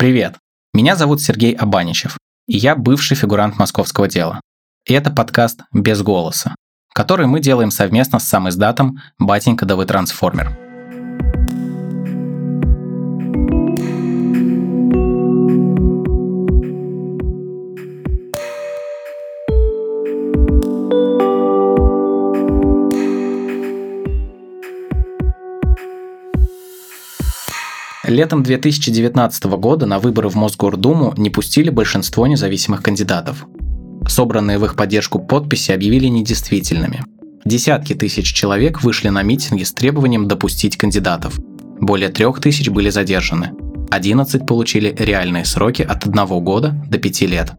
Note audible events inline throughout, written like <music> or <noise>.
Привет! Меня зовут Сергей Абаничев, и я бывший фигурант московского дела. И это подкаст «Без голоса», который мы делаем совместно с сам издатом «Батенька да вы трансформер». Летом 2019 года на выборы в Мосгордуму не пустили большинство независимых кандидатов. Собранные в их поддержку подписи объявили недействительными. Десятки тысяч человек вышли на митинги с требованием допустить кандидатов. Более трех тысяч были задержаны. 11 получили реальные сроки от одного года до пяти лет.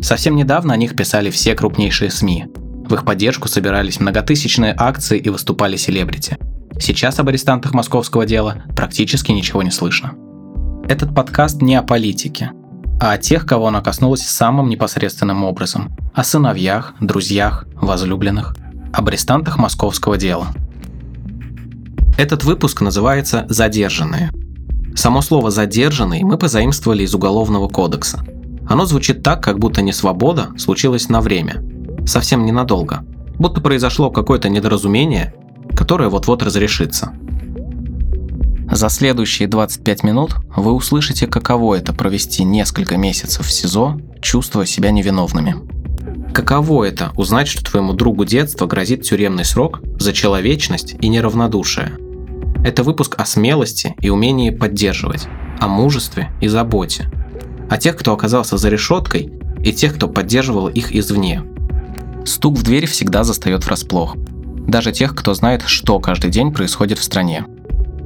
Совсем недавно о них писали все крупнейшие СМИ. В их поддержку собирались многотысячные акции и выступали селебрити – Сейчас об арестантах московского дела практически ничего не слышно. Этот подкаст не о политике, а о тех, кого она коснулась самым непосредственным образом. О сыновьях, друзьях, возлюбленных. Об арестантах московского дела. Этот выпуск называется «Задержанные». Само слово «задержанный» мы позаимствовали из Уголовного кодекса. Оно звучит так, как будто не свобода случилась на время. Совсем ненадолго. Будто произошло какое-то недоразумение, которая вот-вот разрешится. За следующие 25 минут вы услышите, каково это провести несколько месяцев в СИЗО, чувствуя себя невиновными. Каково это узнать, что твоему другу детства грозит тюремный срок за человечность и неравнодушие? Это выпуск о смелости и умении поддерживать, о мужестве и заботе, о тех, кто оказался за решеткой, и тех, кто поддерживал их извне. Стук в дверь всегда застает врасплох – даже тех, кто знает, что каждый день происходит в стране.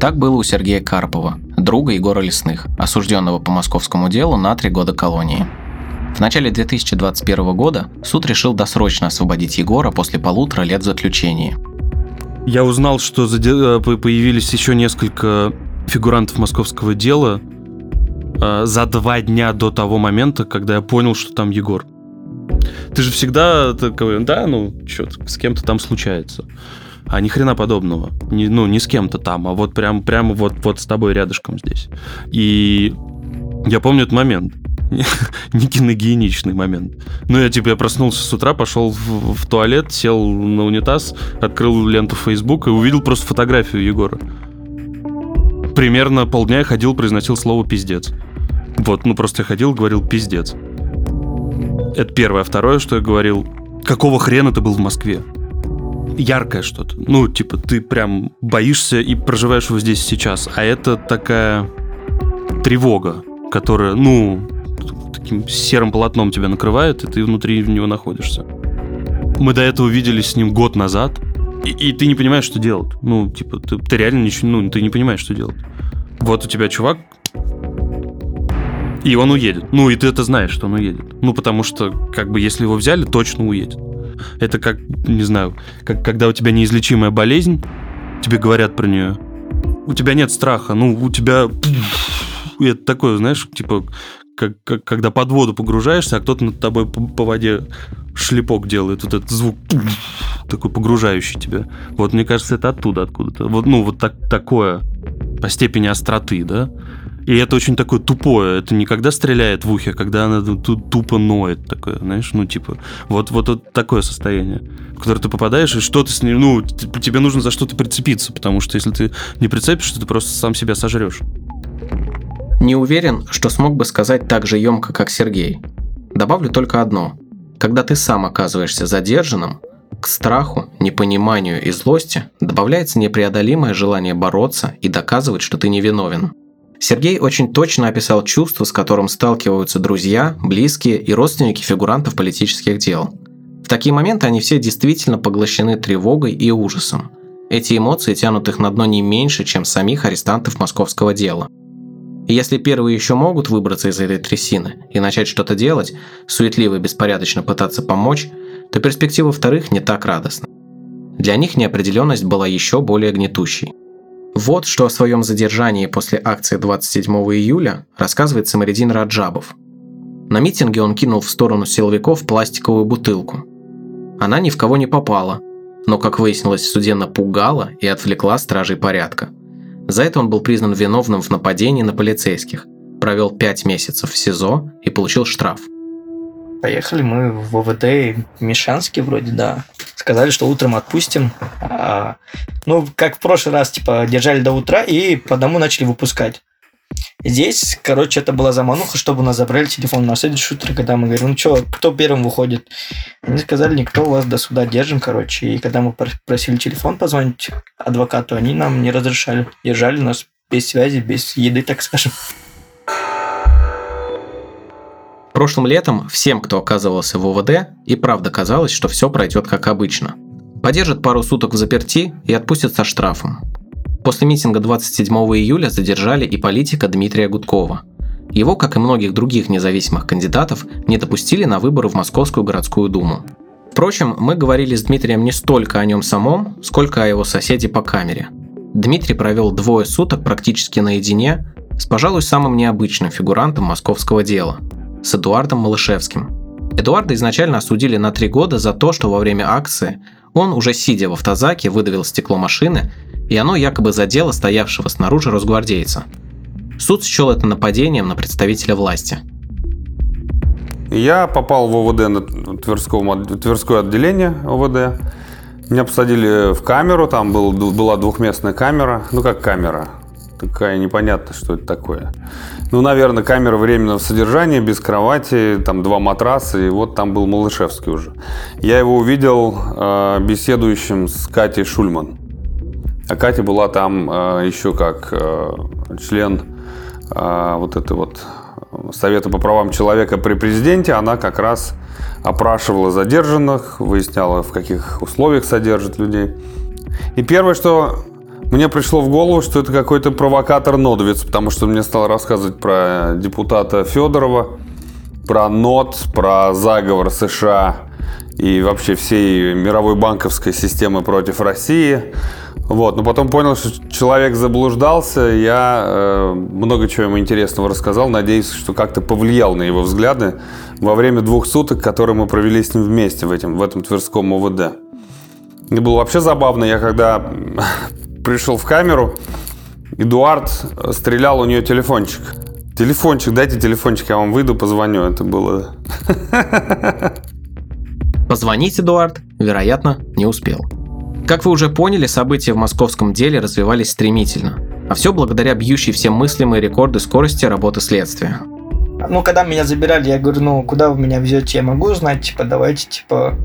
Так было у Сергея Карпова, друга Егора Лесных, осужденного по московскому делу на три года колонии. В начале 2021 года суд решил досрочно освободить Егора после полутора лет в. Я узнал, что э, появились еще несколько фигурантов московского дела э, за два дня до того момента, когда я понял, что там Егор. Ты же всегда такой, да, ну, что с кем-то там случается. А ни хрена подобного. Не, ну, не с кем-то там, а вот прям, прямо вот, вот с тобой рядышком здесь. И я помню этот момент. <laughs> не киногеничный момент. Ну, я типа я проснулся с утра, пошел в, в туалет, сел на унитаз, открыл ленту Facebook и увидел просто фотографию Егора. Примерно полдня я ходил, произносил слово «пиздец». Вот, ну просто я ходил, говорил «пиздец». Это первое. А второе, что я говорил, какого хрена ты был в Москве? Яркое что-то. Ну, типа, ты прям боишься и проживаешь его здесь сейчас. А это такая тревога, которая, ну, таким серым полотном тебя накрывает, и ты внутри него находишься. Мы до этого виделись с ним год назад, и, и ты не понимаешь, что делать. Ну, типа, ты, ты реально ничего, ну, ты не понимаешь, что делать. Вот у тебя чувак, и он уедет. Ну, и ты это знаешь, что он уедет. Ну, потому что, как бы, если его взяли, точно уедет. Это как, не знаю, как когда у тебя неизлечимая болезнь, тебе говорят про нее. У тебя нет страха, ну, у тебя... И это такое, знаешь, типа, как, как, когда под воду погружаешься, а кто-то над тобой по, по воде шлепок делает, вот этот звук такой погружающий тебя. Вот, мне кажется, это оттуда, откуда-то. Вот, ну, вот так, такое по степени остроты, да? И это очень такое тупое. Это не когда стреляет в ухе, когда она тут тупо ноет такое, знаешь, ну типа вот вот, вот такое состояние, в которое ты попадаешь и что ты с ним, ну тебе нужно за что-то прицепиться, потому что если ты не прицепишься, ты просто сам себя сожрешь. Не уверен, что смог бы сказать так же емко, как Сергей. Добавлю только одно. Когда ты сам оказываешься задержанным, к страху, непониманию и злости добавляется непреодолимое желание бороться и доказывать, что ты невиновен. Сергей очень точно описал чувство, с которым сталкиваются друзья, близкие и родственники фигурантов политических дел. В такие моменты они все действительно поглощены тревогой и ужасом. Эти эмоции тянут их на дно не меньше, чем самих арестантов московского дела. И если первые еще могут выбраться из этой трясины и начать что-то делать, суетливо и беспорядочно пытаться помочь, то перспектива вторых не так радостна. Для них неопределенность была еще более гнетущей. Вот что о своем задержании после акции 27 июля рассказывает Самаридин Раджабов. На митинге он кинул в сторону силовиков пластиковую бутылку. Она ни в кого не попала, но, как выяснилось в суде, напугала и отвлекла стражей порядка. За это он был признан виновным в нападении на полицейских, провел 5 месяцев в СИЗО и получил штраф. Поехали мы в ОВД Мишанский вроде, да. Сказали, что утром отпустим. А, ну, как в прошлый раз, типа, держали до утра и по одному начали выпускать. Здесь, короче, это была замануха, чтобы нас забрали телефон на следующее утро, когда мы говорим, ну что, кто первым выходит? Они сказали, никто вас до суда держим, короче. И когда мы просили телефон позвонить адвокату, они нам не разрешали. Держали нас без связи, без еды, так скажем. Прошлым летом всем, кто оказывался в УВД, и правда казалось, что все пройдет как обычно. Подержат пару суток в заперти и отпустят со штрафом. После митинга 27 июля задержали и политика Дмитрия Гудкова. Его, как и многих других независимых кандидатов, не допустили на выборы в Московскую городскую думу. Впрочем, мы говорили с Дмитрием не столько о нем самом, сколько о его соседе по камере. Дмитрий провел двое суток практически наедине с, пожалуй, самым необычным фигурантом московского дела – с Эдуардом Малышевским. Эдуарда изначально осудили на три года за то, что во время акции он, уже сидя в автозаке, выдавил стекло машины и оно якобы задело стоявшего снаружи росгвардейца. Суд счел это нападением на представителя власти. Я попал в ОВД на Тверском, Тверское отделение ОВД. Меня посадили в камеру, там был, была двухместная камера. Ну, как камера? Такая непонятно, что это такое. Ну, наверное, камера временного содержания, без кровати, там два матраса, и вот там был Малышевский уже. Я его увидел э, беседующим с Катей Шульман. А Катя была там э, еще как э, член э, вот этой вот Совета по правам человека при президенте. Она как раз опрашивала задержанных, выясняла, в каких условиях содержат людей. И первое, что мне пришло в голову, что это какой-то провокатор-нодовец, потому что мне стал рассказывать про депутата Федорова, про НОТ, про заговор США и вообще всей мировой банковской системы против России. Вот, но потом понял, что человек заблуждался. Я э, много чего ему интересного рассказал. Надеюсь, что как-то повлиял на его взгляды во время двух суток, которые мы провели с ним вместе в, этом в этом Тверском ОВД. И было вообще забавно. Я когда пришел в камеру, Эдуард стрелял у нее телефончик. Телефончик, дайте телефончик, я вам выйду, позвоню. Это было... <laughs> Позвонить Эдуард, вероятно, не успел. Как вы уже поняли, события в московском деле развивались стремительно. А все благодаря бьющей все мыслимые рекорды скорости работы следствия. Ну, когда меня забирали, я говорю, ну, куда вы меня везете, я могу узнать, типа, давайте, типа,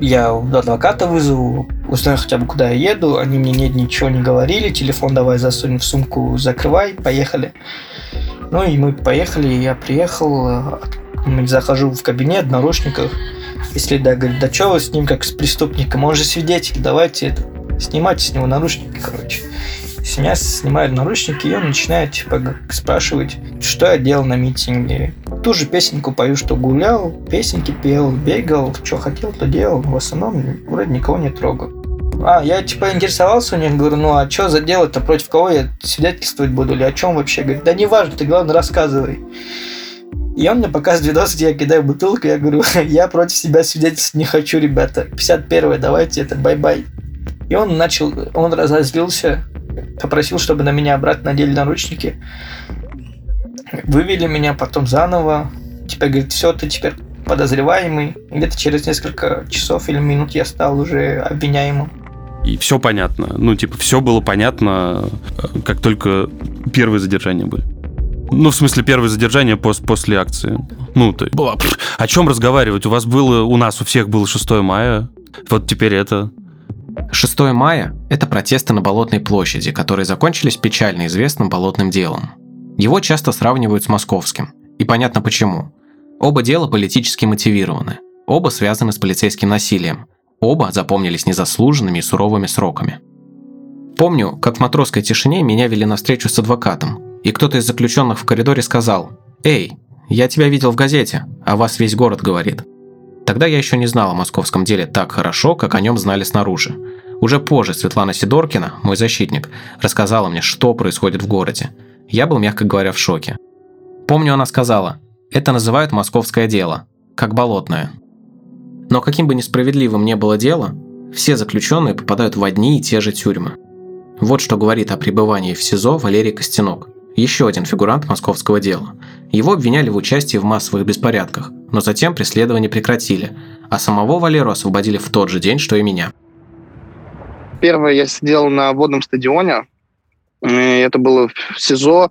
я адвоката вызову, узнаю хотя бы, куда я еду. Они мне нет, ничего не говорили, телефон давай засунь в сумку, закрывай, поехали. Ну, и мы поехали, я приехал, захожу в кабинет в наручниках, если да, говорит, да что вы с ним как с преступником, он же свидетель, давайте это, снимайте с него наручники, короче. С меня снимают наручники, и он начинает типа спрашивать, что я делал на митинге. Ту же песенку пою, что гулял, песенки пел, бегал, что хотел, то делал. В основном вроде никого не трогал. А, я типа интересовался у них, говорю, ну а что за дело-то, против кого я свидетельствовать буду, или о чем вообще? Говорит, да не важно, ты главное рассказывай. И он мне показывает видос, где я кидаю бутылку, я говорю, <laughs> я против себя свидетельствовать не хочу, ребята. 51 давайте это, bye-bye. И он начал, он разозлился, попросил, чтобы на меня обратно надели наручники. Вывели меня потом заново. Теперь говорит, все, ты теперь подозреваемый. Где-то через несколько часов или минут я стал уже обвиняемым. И все понятно. Ну, типа, все было понятно, э, как только первые задержания были. Ну, в смысле, первое задержание пос после акции. Ну, то, о чем разговаривать? У вас было, у нас у всех было 6 мая, вот теперь это. 6 мая – это протесты на Болотной площади, которые закончились печально известным болотным делом. Его часто сравнивают с московским. И понятно почему. Оба дела политически мотивированы. Оба связаны с полицейским насилием. Оба запомнились незаслуженными и суровыми сроками. Помню, как в матросской тишине меня вели на встречу с адвокатом, и кто-то из заключенных в коридоре сказал «Эй, я тебя видел в газете, а вас весь город говорит». Тогда я еще не знал о московском деле так хорошо, как о нем знали снаружи. Уже позже Светлана Сидоркина, мой защитник, рассказала мне, что происходит в городе. Я был, мягко говоря, в шоке. Помню, она сказала, это называют московское дело, как болотное. Но каким бы несправедливым ни было дело, все заключенные попадают в одни и те же тюрьмы. Вот что говорит о пребывании в СИЗО Валерий Костянок, еще один фигурант московского дела. Его обвиняли в участии в массовых беспорядках, но затем преследование прекратили, а самого Валеру освободили в тот же день, что и меня. Первое, я сидел на водном стадионе, это было в СИЗО.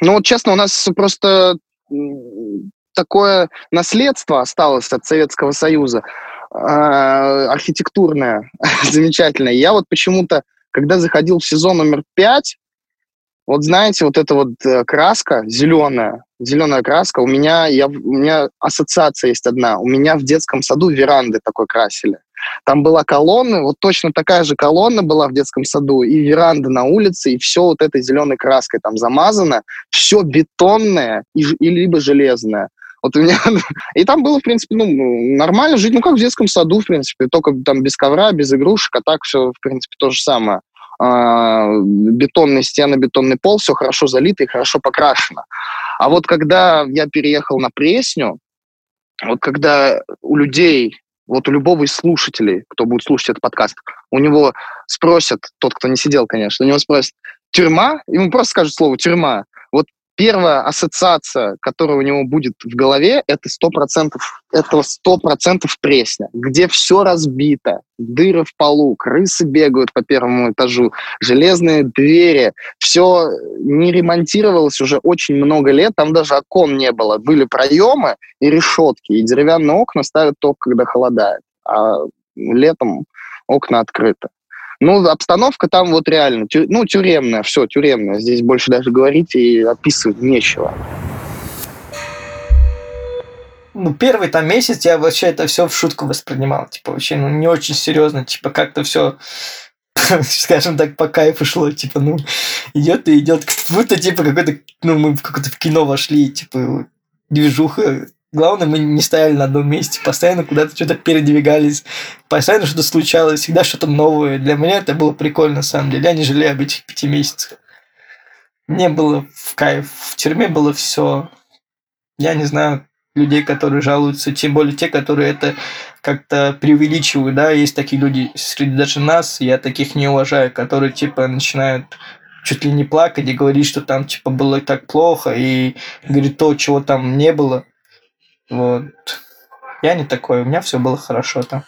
Ну вот честно, у нас просто такое наследство осталось от Советского Союза, э, архитектурное, <laughs> замечательное. Я вот почему-то, когда заходил в сезон номер пять, вот знаете, вот эта вот э, краска зеленая, зеленая краска, у меня, я, у меня ассоциация есть одна. У меня в детском саду веранды такой красили. Там была колонна, вот точно такая же колонна была в детском саду, и веранда на улице, и все вот этой зеленой краской там замазано, все бетонное и, и либо железное. Вот у меня... <laughs> И там было, в принципе, ну, нормально жить, ну, как в детском саду, в принципе, только там без ковра, без игрушек, а так все, в принципе, то же самое. А, бетонные стены, бетонный пол, все хорошо залито и хорошо покрашено. А вот когда я переехал на Пресню, вот когда у людей вот у любого из слушателей, кто будет слушать этот подкаст, у него спросят, тот, кто не сидел, конечно, у него спросят, тюрьма? Ему просто скажут слово тюрьма. Первая ассоциация, которая у него будет в голове, это сто процентов, это сто процентов Пресня, где все разбито, дыры в полу, крысы бегают по первому этажу, железные двери, все не ремонтировалось уже очень много лет, там даже окон не было, были проемы и решетки, и деревянные окна ставят только когда холодает, а летом окна открыты. Ну, обстановка там вот реально, тю, ну, тюремная, все, тюремная. Здесь больше даже говорить и описывать нечего. Ну, первый там месяц я вообще это все в шутку воспринимал. Типа, вообще, ну, не очень серьезно. Типа, как-то все <laughs> скажем так, по кайфу шло, типа, ну, идет и идет, будто, типа, какой-то, ну, мы в какое-то в кино вошли, типа, движуха Главное, мы не стояли на одном месте, постоянно куда-то что-то передвигались, постоянно что-то случалось, всегда что-то новое. Для меня это было прикольно, на самом деле. Я не жалею об этих пяти месяцах. Мне было в кайф. В тюрьме было все. Я не знаю людей, которые жалуются, тем более те, которые это как-то преувеличивают, да, есть такие люди среди даже нас, я таких не уважаю, которые, типа, начинают чуть ли не плакать и говорить, что там, типа, было так плохо, и говорит то, чего там не было – вот. Я не такой, у меня все было хорошо там.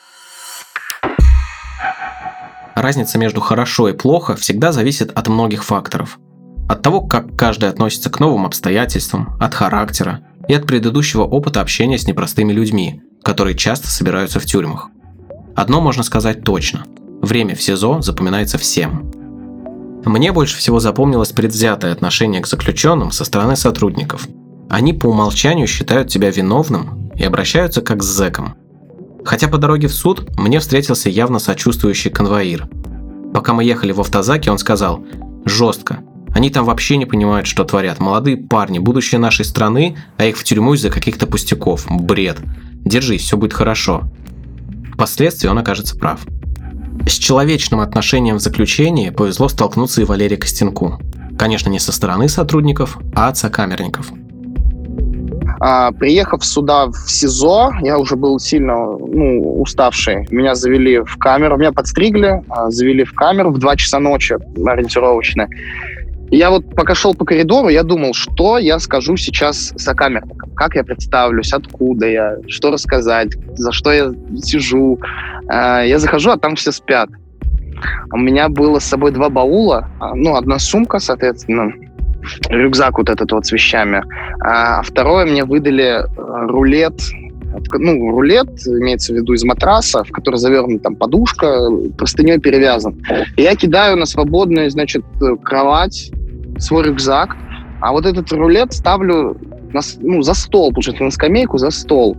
Разница между хорошо и плохо всегда зависит от многих факторов. От того, как каждый относится к новым обстоятельствам, от характера и от предыдущего опыта общения с непростыми людьми, которые часто собираются в тюрьмах. Одно можно сказать точно. Время в СИЗО запоминается всем. Мне больше всего запомнилось предвзятое отношение к заключенным со стороны сотрудников – они по умолчанию считают тебя виновным и обращаются как с зэком. Хотя по дороге в суд мне встретился явно сочувствующий конвоир. Пока мы ехали в автозаке, он сказал «Жестко. Они там вообще не понимают, что творят. Молодые парни, будущее нашей страны, а их в тюрьму из-за каких-то пустяков. Бред. Держись, все будет хорошо». Впоследствии он окажется прав. С человечным отношением в заключении повезло столкнуться и Валерию Костенку. Конечно, не со стороны сотрудников, а от сокамерников. А, приехав сюда в СИЗО, я уже был сильно ну, уставший. Меня завели в камеру, меня подстригли, а, завели в камеру в 2 часа ночи ориентировочно. Я вот пока шел по коридору, я думал, что я скажу сейчас сокамерникам, как я представлюсь, откуда я, что рассказать, за что я сижу. А, я захожу, а там все спят. У меня было с собой два баула, а, ну, одна сумка, соответственно, рюкзак вот этот вот с вещами. А второе, мне выдали э, рулет, ну, рулет, имеется в виду из матраса, в который завернута там подушка, простыней перевязан. И я кидаю на свободную, значит, кровать свой рюкзак, а вот этот рулет ставлю на, ну, за стол, получается, на скамейку за стол.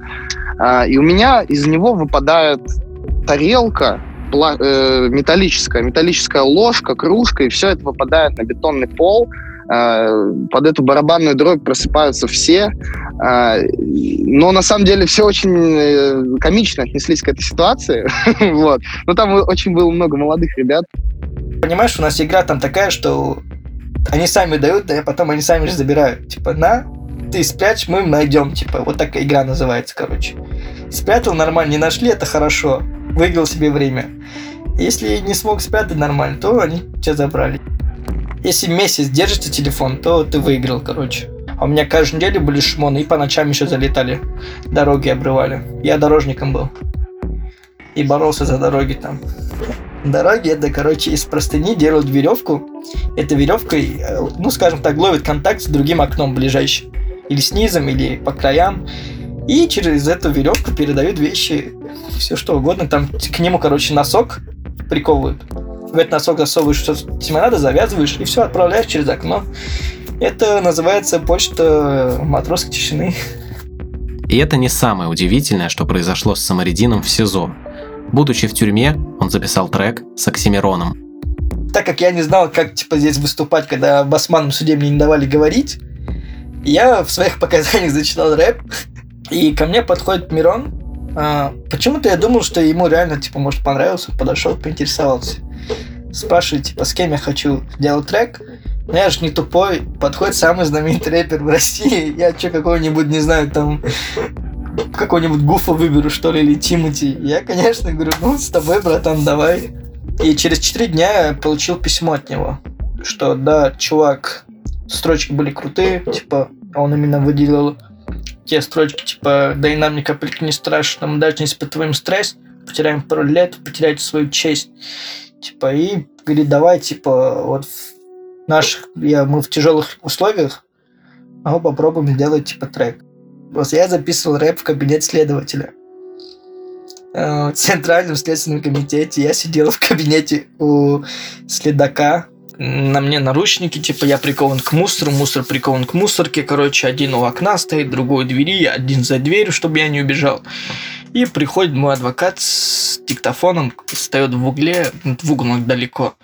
А, и у меня из него выпадает тарелка, э, металлическая, металлическая ложка, кружка, и все это выпадает на бетонный пол. Э, под эту барабанную дробь просыпаются все. Э, но на самом деле все очень э, комично отнеслись к этой ситуации. <laughs> вот. Но там очень было много молодых ребят. Понимаешь, у нас игра там такая, что они сами дают, а потом они сами же забирают. Типа, на, ты спрячь, мы найдем. Типа, вот такая игра называется, короче. Спрятал нормально, не нашли, это хорошо. Выиграл себе время. Если не смог спрятать нормально, то они тебя забрали. Если месяц держите телефон, то ты выиграл, короче. А у меня каждую неделю были шмоны, и по ночам еще залетали. Дороги обрывали. Я дорожником был. И боролся за дороги там. Дороги это, короче, из простыни делают веревку. Эта веревкой, э, ну, скажем так, ловит контакт с другим окном ближайшим. Или снизу, или по краям. И через эту веревку передают вещи, все что угодно. Там к нему, короче, носок приковывают. В этот носок засовываешь, что тебе надо, завязываешь, и все, отправляешь через окно. Это называется почта матросской тишины. И это не самое удивительное, что произошло с Самаридином в СИЗО. Будучи в тюрьме, он записал трек с Оксимироном. Так как я не знал, как типа здесь выступать, когда басманам суде мне не давали говорить, я в своих <laughs> показаниях зачитал рэп, и ко мне подходит Мирон. А, почему-то я думал, что ему реально, типа, может, понравился, подошел, поинтересовался. Спрашивает, типа, с кем я хочу сделать трек. Ну, я же не тупой. Подходит самый знаменитый рэпер в России. Я что, какого-нибудь, не знаю, там, какого-нибудь Гуфа выберу, что ли, или Тимати. Я, конечно, говорю, ну, с тобой, братан, давай. И через 4 дня я получил письмо от него, что, да, чувак, строчки были крутые, типа, он именно выделил те строчки, типа, да и нам ни капельки не страшно, мы даже не испытываем стресс, потеряем пару лет, потеряете свою честь. Типа, и говорит, давай, типа, вот наших, я, мы в тяжелых условиях, а мы попробуем сделать типа трек. Просто я записывал рэп в кабинет следователя. Э, в Центральном следственном комитете. Я сидел в кабинете у следака. На мне наручники, типа я прикован к мусору, мусор прикован к мусорке. Короче, один у окна стоит, другой у двери, один за дверью, чтобы я не убежал. И приходит мой адвокат с диктофоном, встает в угле, в угол далеко.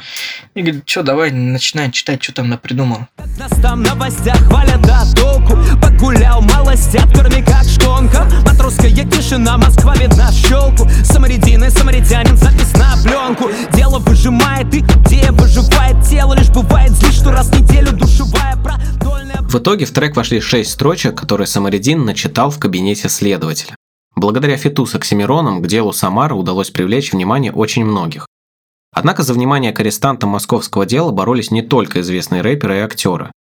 И говорит, что, давай, начинай читать, что там напридумал. Нас там новостях хвалят да толку Погулял малостят, кроме как шконка Матросская тишина, Москва видна в щелку Самаридины, самаритянин, запись на пленку Дело выжимает и где выживает тело Лишь бывает здесь, что раз в неделю душевая продольная В итоге в трек вошли шесть строчек, которые Самаридин начитал в кабинете следователя. Благодаря фиту с Оксимироном к делу Самары удалось привлечь внимание очень многих. Однако за внимание к арестантам московского дела боролись не только известные рэперы и актеры.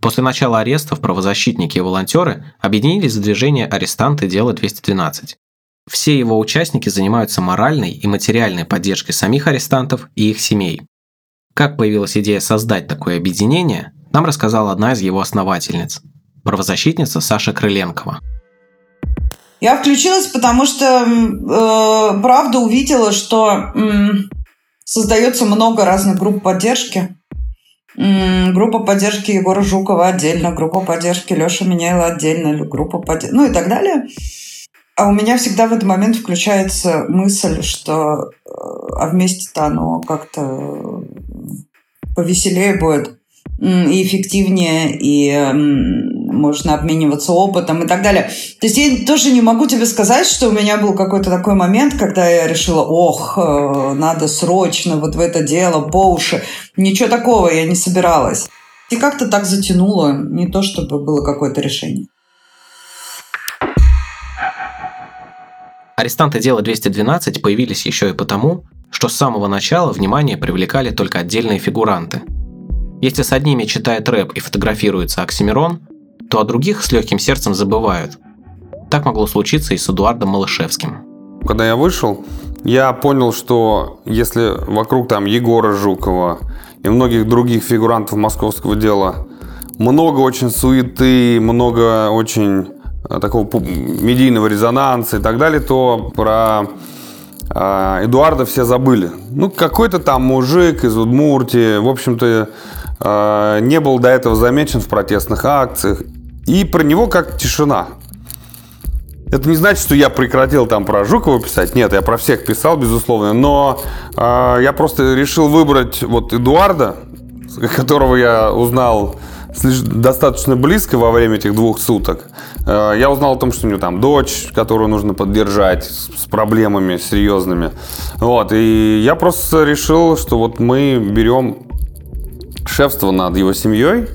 После начала арестов правозащитники и волонтеры объединились в движение «Арестанты. Дело 212». Все его участники занимаются моральной и материальной поддержкой самих арестантов и их семей. Как появилась идея создать такое объединение, нам рассказала одна из его основательниц – правозащитница Саша Крыленкова – я включилась, потому что э, правда увидела, что э, создается много разных групп поддержки. Э, группа поддержки Егора Жукова отдельно, группа поддержки Леши Меняйла отдельно, группа поддержки, ну и так далее. А у меня всегда в этот момент включается мысль, что э, а вместе-то оно как-то повеселее будет и эффективнее, и можно обмениваться опытом и так далее. То есть я тоже не могу тебе сказать, что у меня был какой-то такой момент, когда я решила, ох, э, надо срочно вот в это дело по уши. Ничего такого я не собиралась. И как-то так затянуло, не то чтобы было какое-то решение. Арестанты дела 212 появились еще и потому, что с самого начала внимание привлекали только отдельные фигуранты. Если с одними читает рэп и фотографируется Оксимирон, то о других с легким сердцем забывают. Так могло случиться и с Эдуардом Малышевским. Когда я вышел, я понял, что если вокруг там Егора Жукова и многих других фигурантов московского дела много очень суеты, много очень э, такого медийного резонанса и так далее, то про э, Эдуарда все забыли. Ну, какой-то там мужик из Удмуртии, в общем-то, не был до этого замечен в протестных акциях. И про него как тишина. Это не значит, что я прекратил там про Жукова писать. Нет, я про всех писал, безусловно. Но э, я просто решил выбрать вот Эдуарда, которого я узнал достаточно близко во время этих двух суток. Э, я узнал о том, что у него там дочь, которую нужно поддержать с, с проблемами серьезными. Вот. И я просто решил, что вот мы берем шефство над его семьей,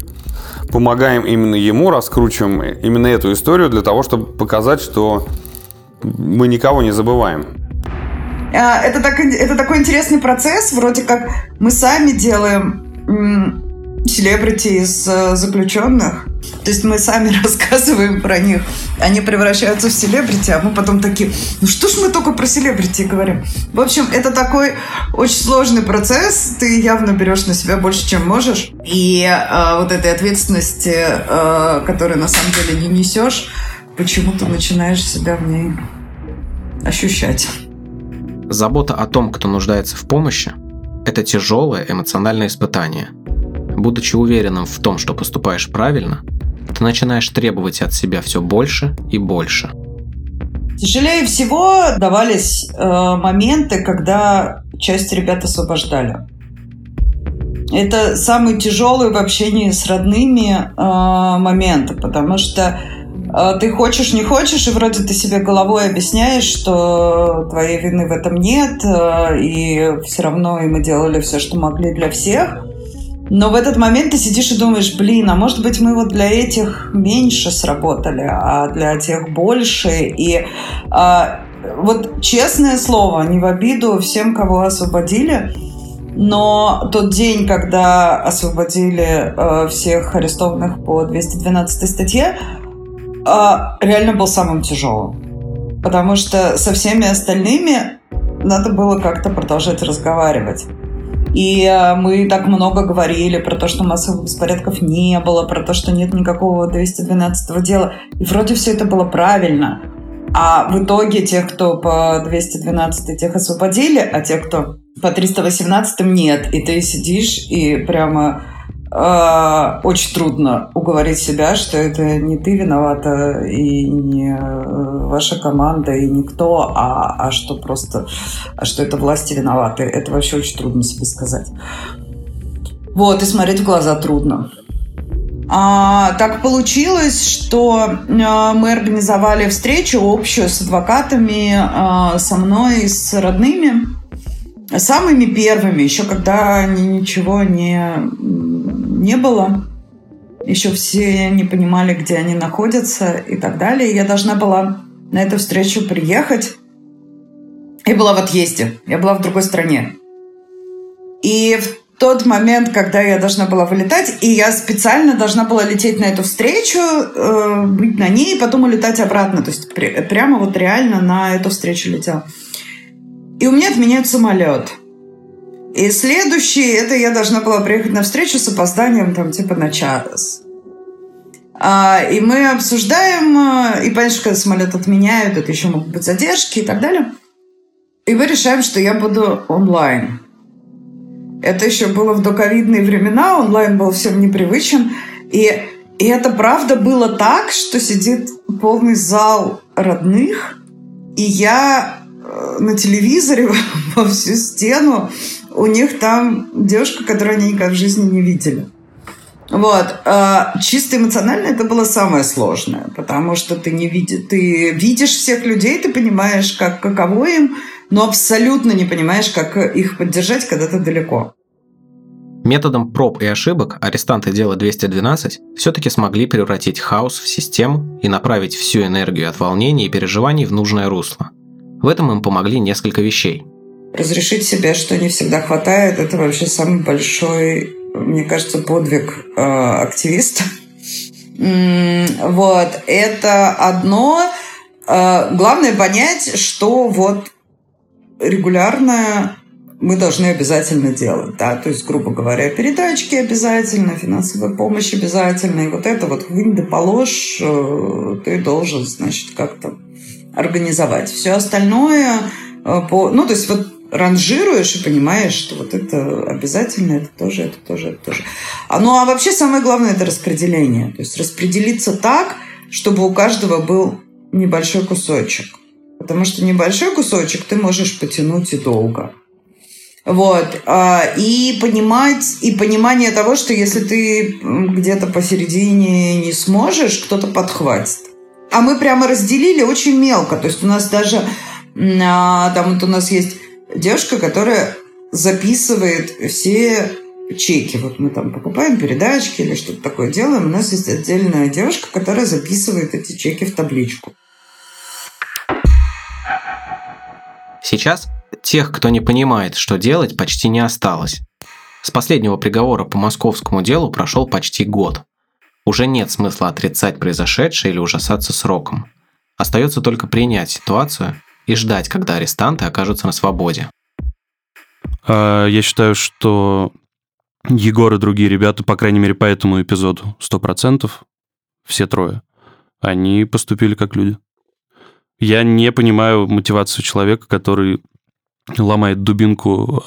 помогаем именно ему, раскручиваем именно эту историю для того, чтобы показать, что мы никого не забываем. А, это, так, это такой интересный процесс, вроде как мы сами делаем селебрити из э, заключенных. То есть мы сами <laughs> рассказываем про них. Они превращаются в селебрити, а мы потом такие, ну что ж мы только про селебрити говорим. В общем, это такой очень сложный процесс. Ты явно берешь на себя больше, чем можешь. И э, вот этой ответственности, э, которую на самом деле не несешь, почему-то начинаешь себя в ней ощущать. Забота о том, кто нуждается в помощи, это тяжелое эмоциональное испытание – Будучи уверенным в том, что поступаешь правильно, ты начинаешь требовать от себя все больше и больше. Тяжелее всего давались э, моменты, когда часть ребят освобождали. Это самый тяжелый в общении с родными э, моменты, потому что э, ты хочешь, не хочешь, и вроде ты себе головой объясняешь, что твоей вины в этом нет, э, и все равно и мы делали все, что могли для всех. Но в этот момент ты сидишь и думаешь, блин, а может быть мы вот для этих меньше сработали, а для тех больше. И а, вот честное слово, не в обиду всем, кого освободили, но тот день, когда освободили э, всех арестованных по 212 статье, э, реально был самым тяжелым. Потому что со всеми остальными надо было как-то продолжать разговаривать. И э, мы так много говорили про то, что массовых беспорядков не было, про то, что нет никакого 212 дела. И вроде все это было правильно. А в итоге тех, кто по 212 тех освободили, а тех, кто по 318 нет. И ты сидишь и прямо очень трудно уговорить себя, что это не ты виновата и не э, ваша команда и никто, а, а что просто, а что это власти виноваты. Это вообще очень трудно себе сказать. Вот, и смотреть в глаза трудно. А, так получилось, что а, мы организовали встречу общую с адвокатами, а, со мной, с родными, самыми первыми, еще когда ничего не не было. Еще все не понимали, где они находятся и так далее. Я должна была на эту встречу приехать. Я была в отъезде. Я была в другой стране. И в тот момент, когда я должна была вылетать, и я специально должна была лететь на эту встречу, э, быть на ней, и потом улетать обратно. То есть при, прямо вот реально на эту встречу летела. И у меня отменяют самолет. И следующий, это я должна была приехать на встречу с опозданием там типа на час. А, и мы обсуждаем, а, и понятно, когда самолет отменяют, это еще могут быть задержки и так далее. И мы решаем, что я буду онлайн. Это еще было в доковидные времена, онлайн был всем непривычен. И, и это правда было так, что сидит полный зал родных, и я э, на телевизоре <laughs> во всю стену у них там девушка, которую они никогда в жизни не видели. Вот. А чисто эмоционально это было самое сложное, потому что ты не видишь, ты видишь всех людей, ты понимаешь, как, каково им, но абсолютно не понимаешь, как их поддержать, когда ты далеко. Методом проб и ошибок арестанты дела 212 все-таки смогли превратить хаос в систему и направить всю энергию от волнений и переживаний в нужное русло. В этом им помогли несколько вещей – разрешить себе, что не всегда хватает, это вообще самый большой, мне кажется, подвиг э, активиста. Вот, это одно. Э, главное понять, что вот регулярно мы должны обязательно делать, да, то есть, грубо говоря, передачки обязательно, финансовая помощь обязательно, и вот это вот вынь положь, э, ты должен, значит, как-то организовать. Все остальное э, по, ну, то есть вот ранжируешь и понимаешь, что вот это обязательно, это тоже, это тоже, это тоже. А, ну а вообще самое главное это распределение. То есть распределиться так, чтобы у каждого был небольшой кусочек. Потому что небольшой кусочек ты можешь потянуть и долго. Вот. А, и понимать, и понимание того, что если ты где-то посередине не сможешь, кто-то подхватит. А мы прямо разделили очень мелко. То есть у нас даже а, там вот у нас есть девушка, которая записывает все чеки. Вот мы там покупаем передачки или что-то такое делаем. У нас есть отдельная девушка, которая записывает эти чеки в табличку. Сейчас тех, кто не понимает, что делать, почти не осталось. С последнего приговора по московскому делу прошел почти год. Уже нет смысла отрицать произошедшее или ужасаться сроком. Остается только принять ситуацию и ждать, когда арестанты окажутся на свободе. А, я считаю, что Егор и другие ребята, по крайней мере, по этому эпизоду, 100%, все трое, они поступили как люди. Я не понимаю мотивацию человека, который ломает дубинку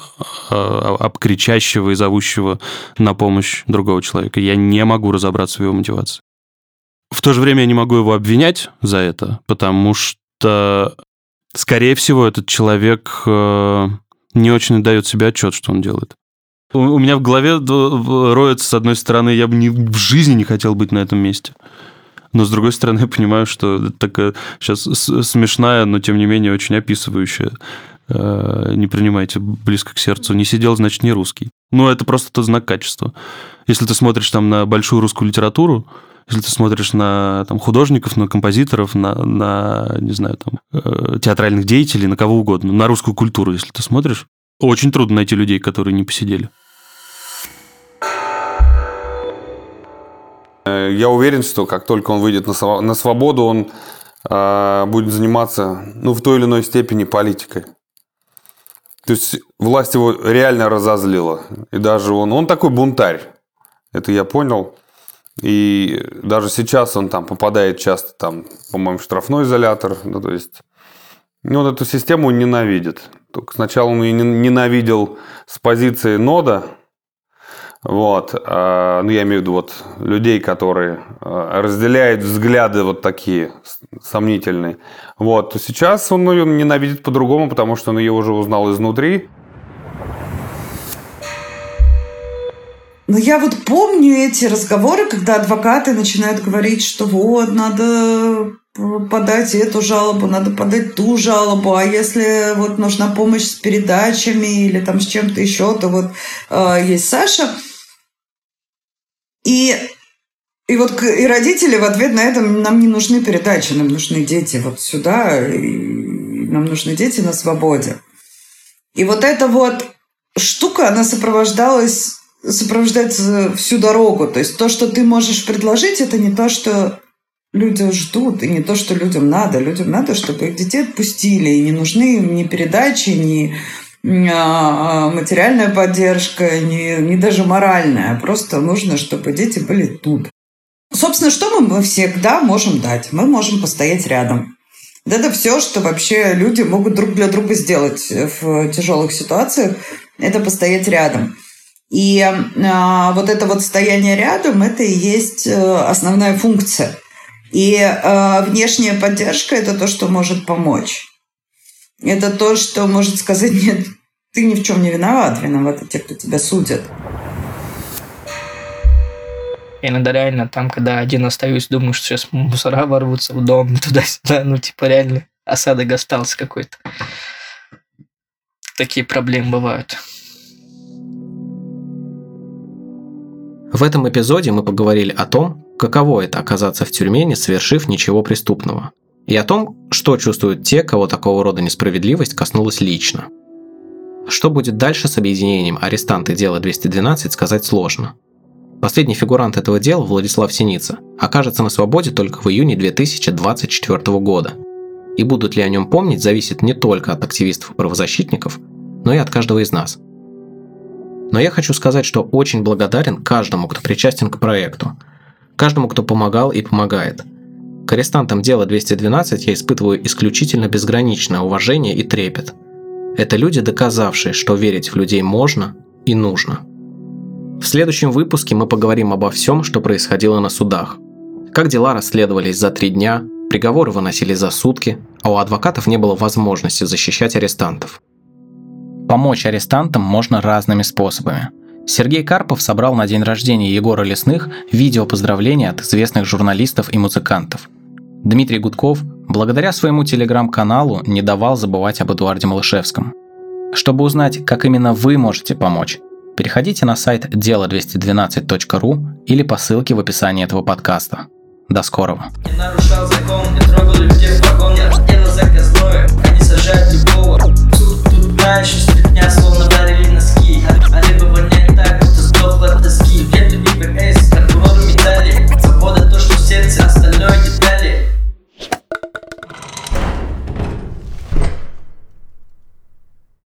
а, об кричащего и зовущего на помощь другого человека. Я не могу разобраться в его мотивации. В то же время я не могу его обвинять за это, потому что, скорее всего, этот человек э, не очень дает себе отчет, что он делает. У меня в голове роется, с одной стороны, я бы ни, в жизни не хотел быть на этом месте. Но, с другой стороны, я понимаю, что это такая сейчас смешная, но, тем не менее, очень описывающая. Э, не принимайте близко к сердцу. Не сидел, значит, не русский. Ну, это просто тот знак качества. Если ты смотришь там на большую русскую литературу, если ты смотришь на там, художников, на композиторов, на, на не знаю, там, э, театральных деятелей, на кого угодно, на русскую культуру, если ты смотришь, очень трудно найти людей, которые не посидели. Э, я уверен, что как только он выйдет на, на свободу, он э, будет заниматься ну, в той или иной степени политикой. То есть власть его реально разозлила. И даже он, он такой бунтарь. Это я понял. И даже сейчас он там попадает часто, там, по-моему, в штрафной изолятор. Ну, то есть, ну, он эту систему ненавидит. Только сначала он ее ненавидел с позиции нода, вот. А, ну, я имею в виду вот людей, которые а, разделяют взгляды вот такие сомнительные. Вот. Сейчас он ее ненавидит по-другому, потому что он ее уже узнал изнутри. Но я вот помню эти разговоры, когда адвокаты начинают говорить, что вот, надо подать эту жалобу, надо подать ту жалобу, а если вот нужна помощь с передачами или там с чем-то еще, то вот э, есть Саша – и, и вот и родители в ответ на это нам не нужны передачи, нам нужны дети вот сюда, и нам нужны дети на свободе. И вот эта вот штука, она сопровождалась сопровождается всю дорогу. То есть то, что ты можешь предложить, это не то, что люди ждут, и не то, что людям надо. Людям надо, чтобы их детей отпустили, и не нужны ни передачи, ни а, материальная поддержка, не, не даже моральная. Просто нужно, чтобы дети были тут. Собственно, что мы всегда можем дать? Мы можем постоять рядом. Это все, что вообще люди могут друг для друга сделать в тяжелых ситуациях, это постоять рядом. И э, вот это вот стояние рядом, это и есть э, основная функция. И э, внешняя поддержка – это то, что может помочь. Это то, что может сказать, нет, ты ни в чем не виноват, виноваты те, кто тебя судят. Иногда реально там, когда один остаюсь, думаю, что сейчас мусора ворвутся в дом, <laughs> туда-сюда, ну, типа, реально осадок остался какой-то. Такие проблемы бывают. В этом эпизоде мы поговорили о том, каково это оказаться в тюрьме, не совершив ничего преступного – и о том, что чувствуют те, кого такого рода несправедливость коснулась лично. Что будет дальше с объединением арестанты дела 212, сказать сложно. Последний фигурант этого дела, Владислав Синица, окажется на свободе только в июне 2024 года. И будут ли о нем помнить, зависит не только от активистов и правозащитников, но и от каждого из нас. Но я хочу сказать, что очень благодарен каждому, кто причастен к проекту, каждому, кто помогал и помогает – к арестантам дела 212 я испытываю исключительно безграничное уважение и трепет. Это люди, доказавшие, что верить в людей можно и нужно. В следующем выпуске мы поговорим обо всем, что происходило на судах. Как дела расследовались за три дня, приговоры выносили за сутки, а у адвокатов не было возможности защищать арестантов. Помочь арестантам можно разными способами – Сергей Карпов собрал на день рождения Егора Лесных видео поздравления от известных журналистов и музыкантов. Дмитрий Гудков, благодаря своему телеграм-каналу, не давал забывать об Эдуарде Малышевском. Чтобы узнать, как именно вы можете помочь, переходите на сайт дело212.ру или по ссылке в описании этого подкаста. До скорого. Не меня словно ударили носки. А требования так, будто сдохла от тоски Я любимый эйс, разговор метали Свобода то, что в сердце, остальное